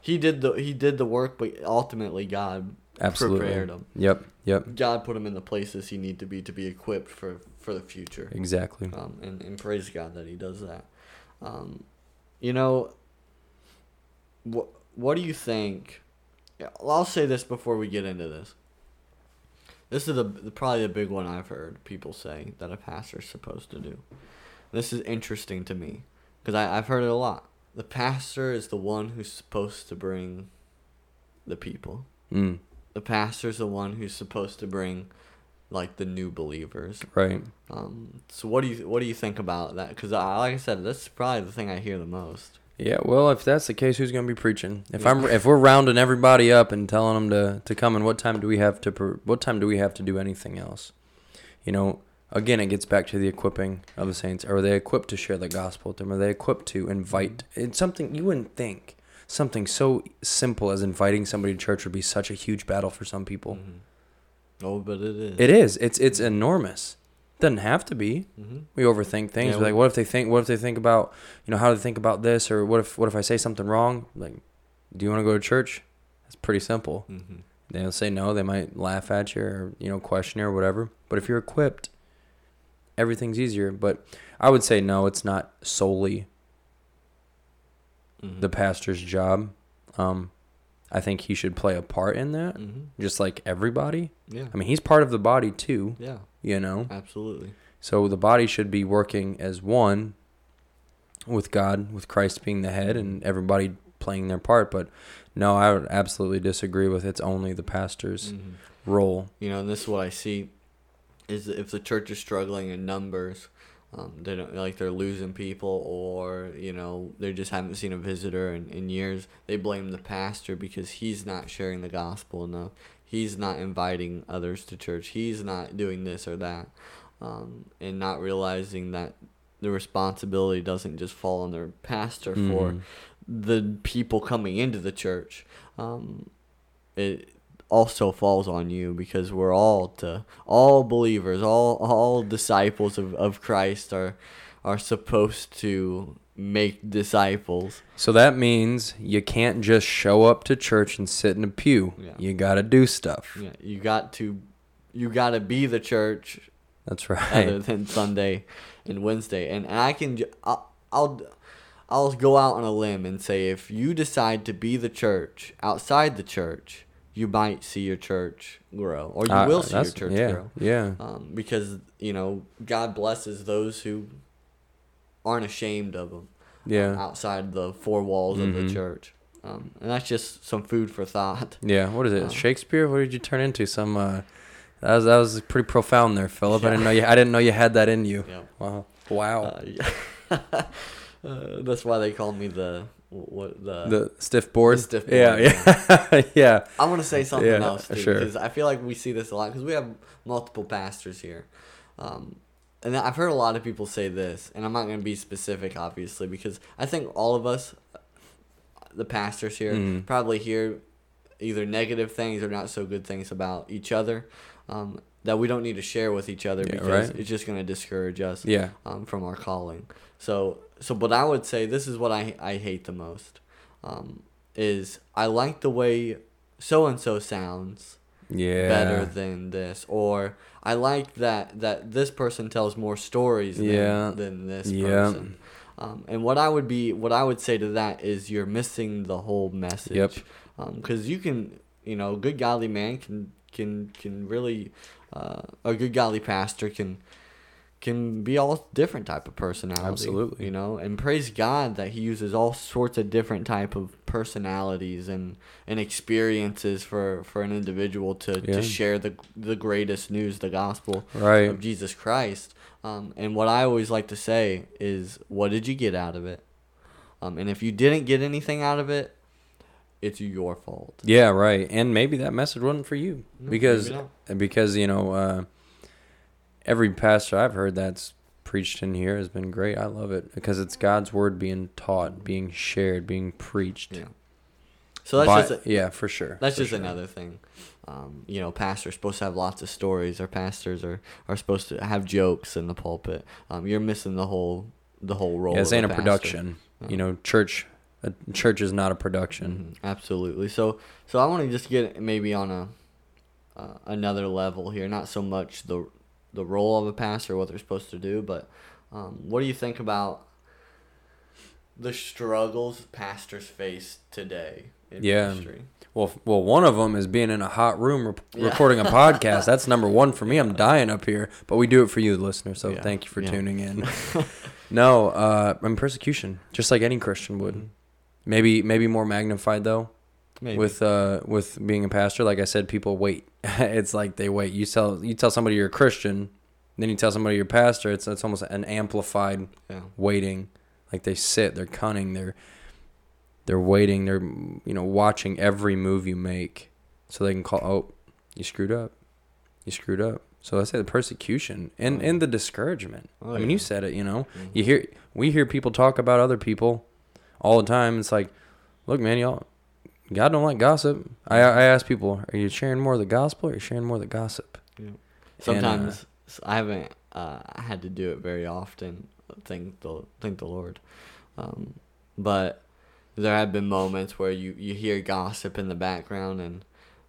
he did the he did the work, but ultimately God Absolutely. prepared him. Yep. Yep. God put him in the places he need to be to be equipped for for the future. Exactly. Um, and and praise God that he does that. Um, you know, what what do you think? Yeah, I'll say this before we get into this. This is the, the probably the big one I've heard people say that a pastor's supposed to do. This is interesting to me because I've heard it a lot. The pastor is the one who's supposed to bring the people. Mm. The is the one who's supposed to bring like the new believers. Right. Um, so what do you what do you think about that? Because I, like I said, that's probably the thing I hear the most. Yeah, well, if that's the case, who's going to be preaching? If I'm, if we're rounding everybody up and telling them to, to come, and what time do we have to, per, what time do we have to do anything else? You know, again, it gets back to the equipping of the saints. Are they equipped to share the gospel with them? Are they equipped to invite? It's something you wouldn't think. Something so simple as inviting somebody to church would be such a huge battle for some people. Mhm. Oh, but it is. It is. It's it's enormous. It doesn't have to be. Mm-hmm. We overthink things. Yeah, We're like, what if they think? What if they think about? You know, how do they think about this? Or what if what if I say something wrong? Like, do you want to go to church? It's pretty simple. Mm-hmm. They'll say no. They might laugh at you or you know question you or whatever. But if you're equipped, everything's easier. But I would say no. It's not solely Mm-hmm. the pastor's job. Um, I think he should play a part in that, Mm-hmm. just like everybody. Yeah. I mean, he's part of the body too. Yeah. You know, Absolutely. so the body should be working as one with God, with Christ being the head, and everybody playing their part. But no, I would absolutely disagree with it's only the pastor's Mm-hmm. role. You know, and this is what I see is if the church is struggling in numbers, um, they don't like they're losing people, or you know they just haven't seen a visitor in, in years. They blame the pastor because he's not sharing the gospel enough. He's not inviting others to church. He's not doing this or that, um, and not realizing that the responsibility doesn't just fall on their pastor for Mhm. the people coming into the church. Um, it also falls on you because we're all to all believers, all all disciples of, of Christ are are supposed to make disciples. So that means you can't just show up to church and sit in a pew. Yeah. You got to do stuff. Yeah, you got to you got to be the church That's right. other than Sunday and Wednesday. And I can I'll, I'll I'll go out on a limb and say if you decide to be the church outside the church, you might see your church grow, or you Uh, will see your church yeah, grow. Yeah. Um, because you know God blesses those who aren't ashamed of them. Yeah. outside the four walls of Mhm. the church. Um, and that's just some food for thought. [LAUGHS] Yeah. What is it? Uh, Shakespeare? What did you turn into? Some. Uh, that was that was pretty profound there, Philip. I didn't know you. I didn't know you had that in you. Yeah. Wow. Wow. Uh, yeah. [LAUGHS] uh, that's why they call me the what the. the stiff board. the stiff Yeah. board, Yeah. yeah. [LAUGHS] yeah. I want to say something Yeah, else too, sure. because I feel like we see this a lot because we have multiple pastors here, um, and I've heard a lot of people say this, and I'm not going to be specific, obviously, because I think all of us, the pastors here, Mhm. probably hear either negative things or not so good things about each other. Um, that we don't need to share with each other Yeah, because right. it's just going to discourage us Yeah. um, from our calling. So, so, but I would say this is what I I hate the most, um, is I like the way so and so sounds Yeah. better than this, or I like that that this person tells more stories than, Yeah. than this Yeah. person. Um, and what I would be, what I would say to that is, you're missing the whole message. Yep. Because you can, you know, a good godly man can can can really, uh, a good godly pastor can can be all different type of personality. Absolutely. You know, and praise God that He uses all sorts of different type of personalities and and experiences for for an individual to, Yeah. to share the the greatest news, the gospel Right. of Jesus Christ. Um, and what I always like to say is, what did you get out of it? Um, and if you didn't get anything out of it, it's your fault. Yeah, right. And maybe that message wasn't for you No, because because you know uh, every pastor I've heard that's preached in here has been great. I love it because it's God's word being taught, being shared, being preached. Yeah. So that's by- just a, yeah, for sure. that's for just sure. another thing. Um, you know, pastors supposed to have lots of stories, or pastors are, are supposed to have jokes in the pulpit. Um, you're missing the whole the whole role. Yeah, this ain't a pastor. production. No. You know, church. A church is not a production. Mhm, absolutely. So so I want to just get maybe on a uh, another level here. Not so much the the role of a pastor, what they're supposed to do, but um, what do you think about the struggles pastors face today in Yeah. ministry? Well, well, one of them is being in a hot room rep- Yeah. recording a [LAUGHS] podcast. That's number one for me. I'm dying up here, but we do it for you, listener. So Yeah, thank you for yeah. tuning in. [LAUGHS] no, uh, I'm persecution, just like any Christian would. Mhm. Maybe, maybe more magnified though. Maybe. With uh, with being a pastor, like I said, people wait. [LAUGHS] it's like they wait. You tell you tell somebody you're a Christian, then you tell somebody you're a pastor. It's it's almost an amplified yeah. waiting. Like they sit, they're cunning, they're they're waiting, they're you know watching every move you make, so they can call. Oh, you screwed up. you screwed up. So I say the persecution and and the discouragement. Oh, I mean, you said it. You know, Mhm. you hear we hear people talk about other people all the time. It's like, look, man, y'all, God don't like gossip. I I ask people, are you sharing more of the gospel or are you sharing more of the gossip? And, uh, Sometimes s- I haven't uh, had to do it very often. Thank the thank the Lord. Um, but there have been moments where you, you hear gossip in the background and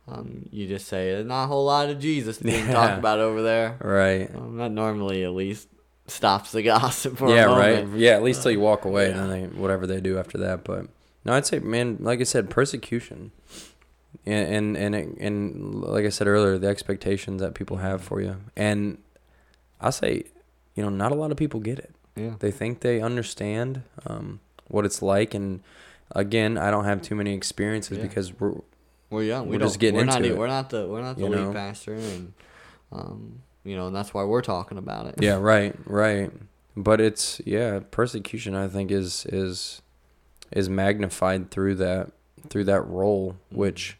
um, you just say "There's not a whole lot of Jesus [LAUGHS] being Yeah. talked about over there. Right. Um, that normally at least stops the [LAUGHS] gossip for yeah, a moment. right. Yeah, at least till you walk away, Yeah. and then they, whatever they do after that. But no, I'd say, man, like I said, persecution, and and and, it, and like I said earlier, the expectations that people have for you, and I say, you know, not a lot of people get it. Yeah. They think they understand um, what it's like, and again, I don't have too many experiences Yeah. because we're We're young. We We're just getting we're not, into e- it. We're not the we're not the You lead know? pastor, and um, you know, and that's why we're talking about it. yeah, right, right. But it's yeah, persecution. I think is is is magnified through that through that role, which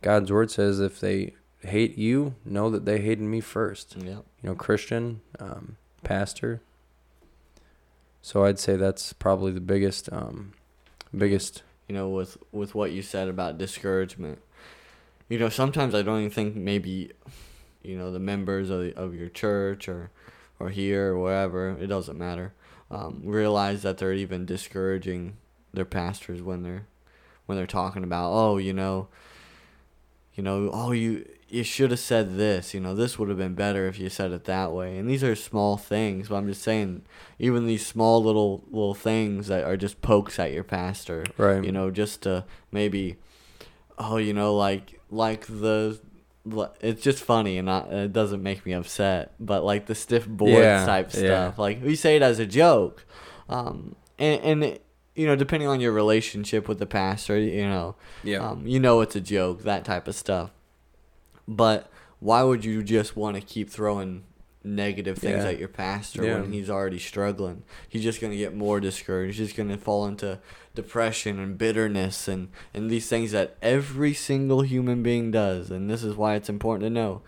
God's word says, if they hate you, know that they hated me first. Yeah. You know, Christian, um, pastor. So I'd say that's probably the biggest, um, biggest. you know, with with what you said about discouragement. You know, sometimes I don't even think maybe, you know, the members of the, of your church or or here or wherever it doesn't matter, um, realize that they're even discouraging their pastors when they're when they're talking about oh you know, you know oh you you should have said this you know this would have been better if you said it that way and these are small things but I'm just saying even these small little little things that are just pokes at your pastor Right. you know just to maybe oh you know like like the it's just funny and not, it doesn't make me upset but like the stiff board Yeah, type yeah. stuff like we say it as a joke um and and it, you know depending on your relationship with the pastor you know Yeah. um, you know it's a joke that type of stuff but why would you just want to keep throwing negative things Yeah. at your pastor Yeah. when he's already struggling he's just going to get more discouraged he's just going to fall into depression and bitterness and and these things that every single human being does and this is why it's important to know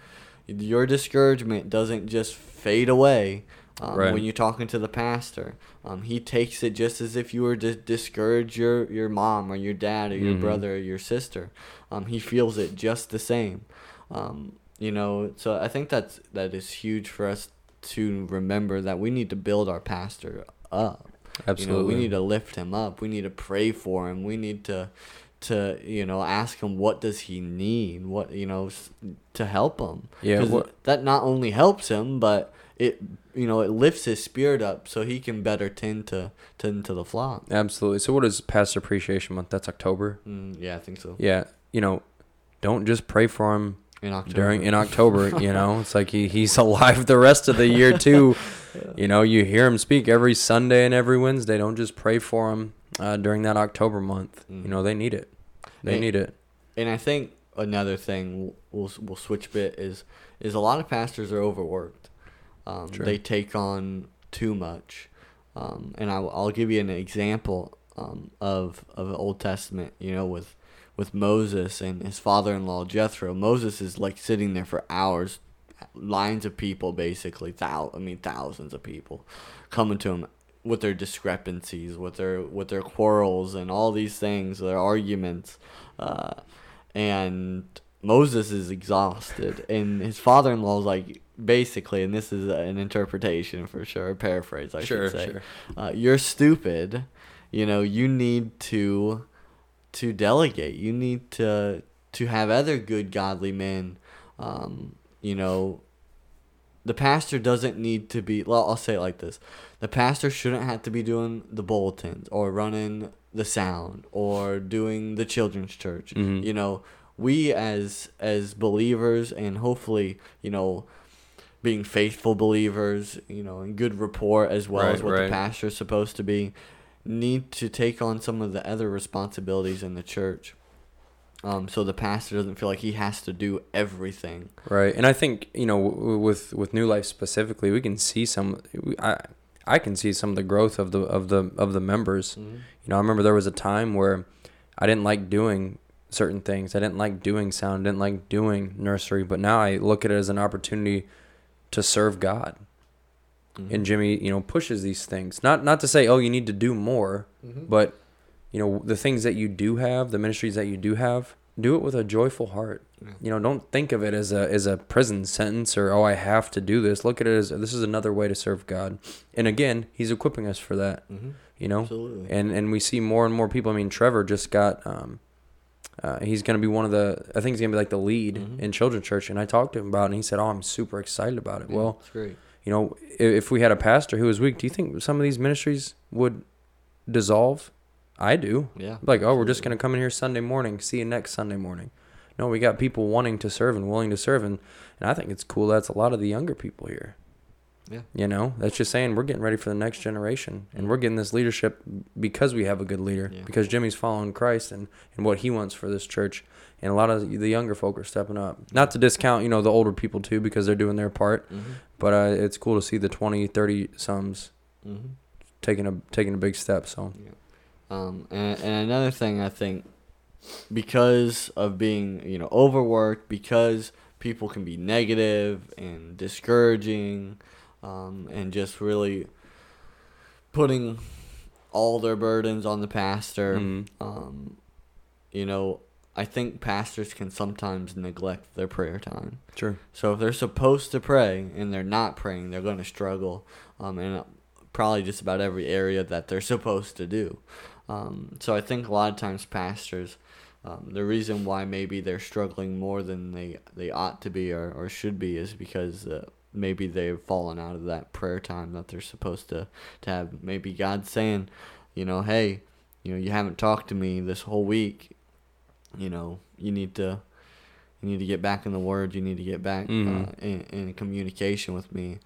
your discouragement doesn't just fade away um, Right. when you're talking to the pastor. Um, he takes it just as if you were to discourage your, your mom or your dad or your Mhm. brother or your sister. Um, he feels it just the same. Um, you know, so I think that's that is huge for us to remember that we need to build our pastor up. Absolutely. You know, we need to lift him up. We need to pray for him. We need to to you know ask him what does he need what you know to help him Yeah, that not only helps him but it you know it lifts his spirit up so he can better tend to tend to the flock Absolutely. So what is Pastor Appreciation Month? That's October. mm, yeah i think so Yeah. You know, don't just pray for him in october during in October. [LAUGHS] You know, it's like he, he's alive the rest of the year too. [LAUGHS] You know, you hear him speak every Sunday and every Wednesday. Don't just pray for him uh, during that October month. You know, they need it. They Hey, need it. and i think another thing we'll we'll switch bit is is a lot of pastors are overworked um, they take on too much. Um, and I, will give you an example um, of of the old testament you know with with moses and his father-in-law jethro. Moses is like sitting there for hours lines of people basically thou i mean thousands of people coming to him with their discrepancies with their with their quarrels and all these things their arguments uh, and moses is exhausted and his father-in-law is like basically and this is an interpretation for sure a paraphrase i Sure, should say sure. uh, you're stupid you know you need to to delegate you need to to have other good godly men um, you know the pastor doesn't need to be well i'll say it like this the pastor shouldn't have to be doing the bulletins or running the sound or doing the children's church Mhm. you know we as as believers and hopefully you know being faithful believers you know and good rapport as well as what right. the pastor's supposed to be need to take on some of the other responsibilities in the church um, so the pastor doesn't feel like he has to do everything Right, and I think you know w- with with New Life specifically, we can see some. I I can see some of the growth of the of the of the members. You know, I remember there was a time where I didn't like doing certain things. I didn't like doing sound, didn't like doing nursery, but now I look at it as an opportunity to serve God. Mhm. And Jimmy, you know, pushes these things. Not not to say, oh, you need to do more, Mhm. but you know, the things that you do have, the ministries that you do have, do it with a joyful heart. Yeah. You know, don't think of it as a as a prison sentence or oh, I have to do this. Look at it as this is another way to serve God. And again, he's equipping us for that, Mhm. you know? Absolutely. and and we see more and more people. I mean, Trevor just got. Um, uh, he's gonna be one of the. I think he's gonna be like the lead Mhm. in children's church. And I talked to him about, it, and he said, "Oh, I'm super excited about it." Yeah, Well, you know, if, if we had a pastor who was weak, do you think some of these ministries would dissolve? I do. Yeah. Like, oh, we're just gonna come in here Sunday morning. See you next Sunday morning. No, we got people wanting to serve and willing to serve, and and I think it's cool. That's a lot of the younger people here. Yeah. You know, that's just saying we're getting ready for the next generation, and we're getting this leadership because we have a good leader. Yeah. Because Jimmy's following Christ and and what he wants for this church, and a lot of the younger folk are stepping up. Not to discount, you know, the older people too, because they're doing their part. Mhm. But uh, it's cool to see the 20, 30 sums Mhm. taking a taking a big step. So Um, and, and another thing I think, because of being you know overworked, because people can be negative and discouraging, um, and just really putting all their burdens on the pastor. Mhm. Um, you know, I think pastors can sometimes neglect their prayer time. True. So if they're supposed to pray and they're not praying, they're going to struggle. Um, and probably just about every area that they're [LAUGHS] supposed to do. Um, so I think a lot of times pastors, um, the reason why maybe they're struggling more than they, they ought to be or, or should be is because uh, maybe they've fallen out of that prayer time that they're supposed to, to have. Maybe God's saying, you know, hey, you know, you haven't talked to me this whole week. You know, you need to you need to get back in the word. You need to get back uh, Mhm. in, in communication with me.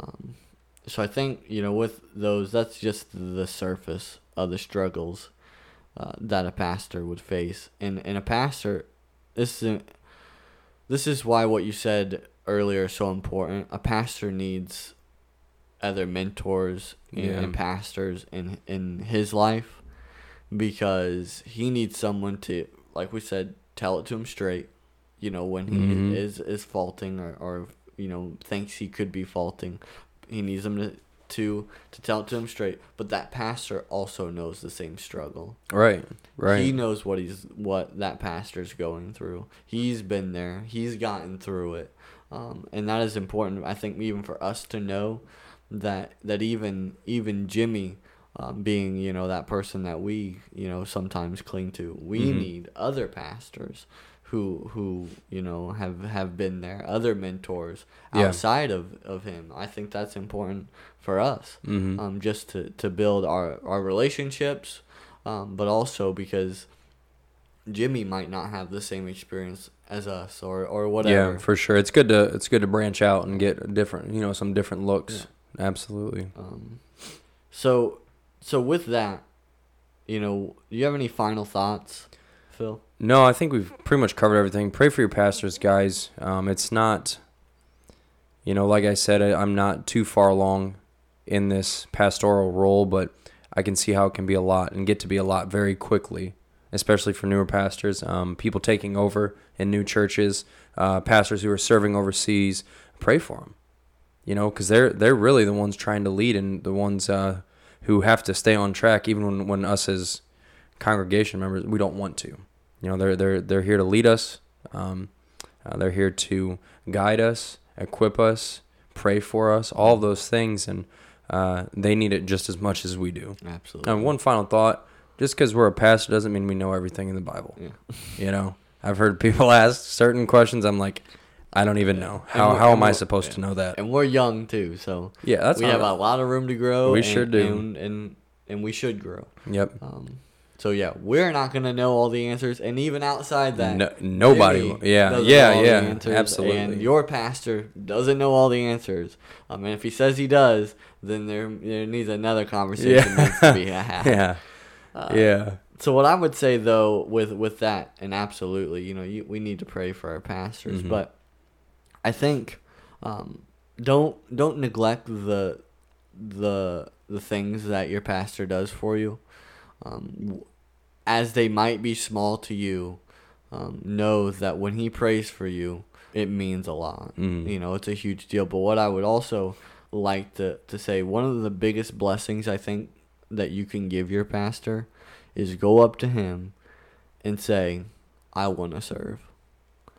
Um, so I think you know with those, that's just the surface of the struggles uh, that a pastor would face, and and a pastor, this is this is why what you said earlier so important. A pastor needs other mentors and, Yeah. and pastors in in his life because he needs someone to like we said tell it to him straight you know when he Mhm. is is faulting or, or you know thinks he could be faulting he needs him to to to tell it to him straight but that pastor also knows the same struggle Right. Right. he knows what he's what that pastor's going through. He's been there. He's gotten through it, um, and that is important. I think even for us to know that that even even Jimmy, um, being you know that person that we you know sometimes cling to, we Mhm. need other pastors who who you know have have been there, other mentors Yeah. outside of of him. I think that's important for us mm-hmm. um, just to, to build our, our relationships, um, but also because Jimmy might not have the same experience as us or, or whatever. Yeah, for sure. It's good to it's good to branch out and get different, you know, some different looks. Absolutely. Um, so, so with that, you know, do you have any final thoughts, Phil? No, I think we've pretty much covered everything. Pray for your pastors, guys. Um, it's not, you know, like I said, I, I'm not too far along in this pastoral role, but I can see how it can be a lot and get to be a lot very quickly, especially for newer pastors, um, people taking over in new churches, uh, pastors who are serving overseas. Pray for them, you know, because they're they're really the ones trying to lead and the ones uh, who have to stay on track, even when when us as congregation members we don't want to. You know, they're they're they're here to lead us. Um, uh, they're here to guide us, equip us, pray for us, all those things, and uh, they need it just as much as we do. Absolutely. And one final thought: just because we're a pastor doesn't mean we know everything in the Bible. Yeah. You know, I've heard people [LAUGHS] ask certain questions. I'm like, I don't even know how. How am I supposed to know that? And we're young too, so Yeah, that's we have a lot of room to grow. We and, sure do. and, and and we should grow. Yep. Um, so yeah, we're not gonna know all the answers, and even outside that, No, nobody. Yeah. Yeah. Yeah. answers, Absolutely. And your pastor doesn't know all the answers. Um, mean, if he says he does, then there there needs another conversation Yeah. needs to be [LAUGHS] had. yeah. Uh, yeah. So what I would say though, with with that, and absolutely, you know, you, we need to pray for our pastors, Mhm. but I think um, don't don't neglect the the the things that your pastor does for you, um, as they might be small to you. um, know that when he prays for you, it means a lot. Mhm. You know, it's a huge deal. But what I would also like to, to say, one of the biggest blessings I think that you can give your pastor is go up to him and say, I want to serve.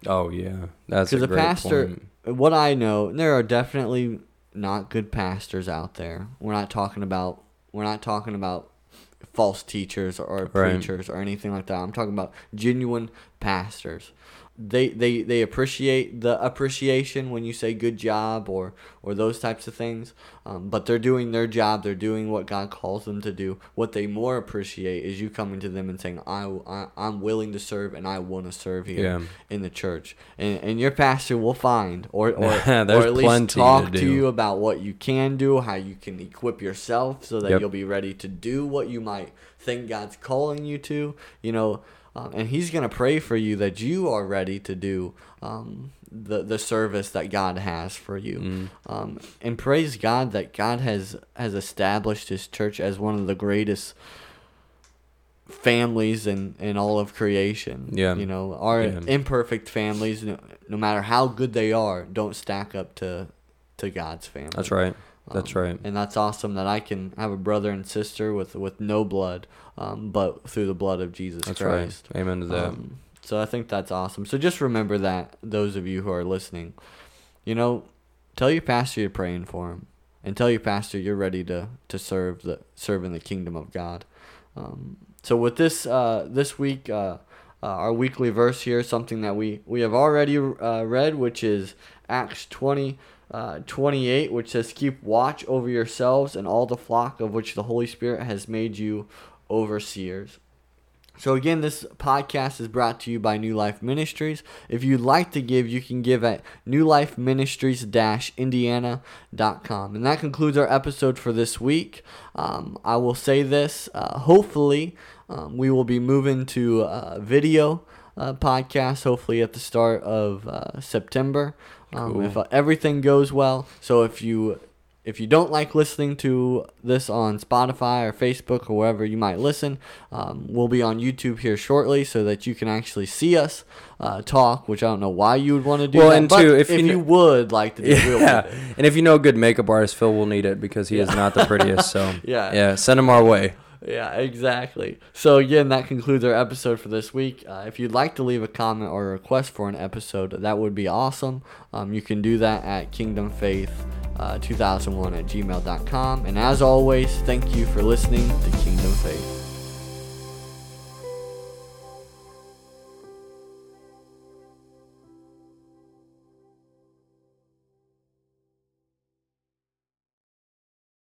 Oh yeah, that's a Because a great pastor, point. what I know, there are definitely not good pastors out there. We're not talking about we're not talking about false teachers or Right. preachers or anything like that. I'm talking about genuine pastors. They they they appreciate the appreciation when you say good job or or those types of things. Um, but they're doing their job. They're doing what God calls them to do. What they more appreciate is you coming to them and saying, "I, I I'm willing to serve and I want to serve here." Yeah. in the church, and and your pastor will find or or, [LAUGHS] or at least plenty to talk to, you about what you can do, how you can equip yourself so that Yep. you'll be ready to do what you might think God's calling you to. You know, um, and He's gonna pray for you that you are ready to do um, the the service that God has for you. Mm. Um, and praise God that God has has established His church as one of the greatest families in, in all of creation. Yeah. You know, our Yeah. imperfect families, no, no matter how good they are, don't stack up to to God's family. That's right. That's Um, right. And that's awesome that I can have a brother and sister with with no blood, um, but through the blood of Jesus That's Christ. right. Amen to that. Um, so I think that's awesome. So just remember that those of you who are listening, you know, tell your pastor you're praying for him, and tell your pastor you're ready to to serve the serve in the kingdom of God. Um, so with this uh, this week, uh, uh, our weekly verse here, something that we we have already uh, read, which is Acts twenty. Uh, 28 which says keep watch over yourselves and all the flock of which the holy spirit has made you overseers so again, this podcast is brought to you by New Life Ministries. If you'd like to give, you can give at newlifeministries-indiana.com. And that concludes our episode for this week. Um, I will say this, uh, hopefully um, we will be moving to uh, video uh, podcast, hopefully at the start of uh, September. Um, Cool. If everything goes well. So if you if you don't like listening to this on Spotify or Facebook or wherever you might listen, um, we'll be on YouTube here shortly so that you can actually see us uh, talk, which I don't know why you would want to do Well, that. and but two, if if you you, would like to do Yeah, it. and if you know a good makeup artist, Phil will need it because he is not the prettiest. So [LAUGHS] Yeah. yeah, send him our way. Yeah, exactly. So again, that concludes our episode for this week. Uh, if you'd like to leave a comment or a request for an episode, that would be awesome. Um, you can do that at Kingdom Faith. Uh, 2001 at gmail.com. And as always, thank you for listening to Kingdom Faith.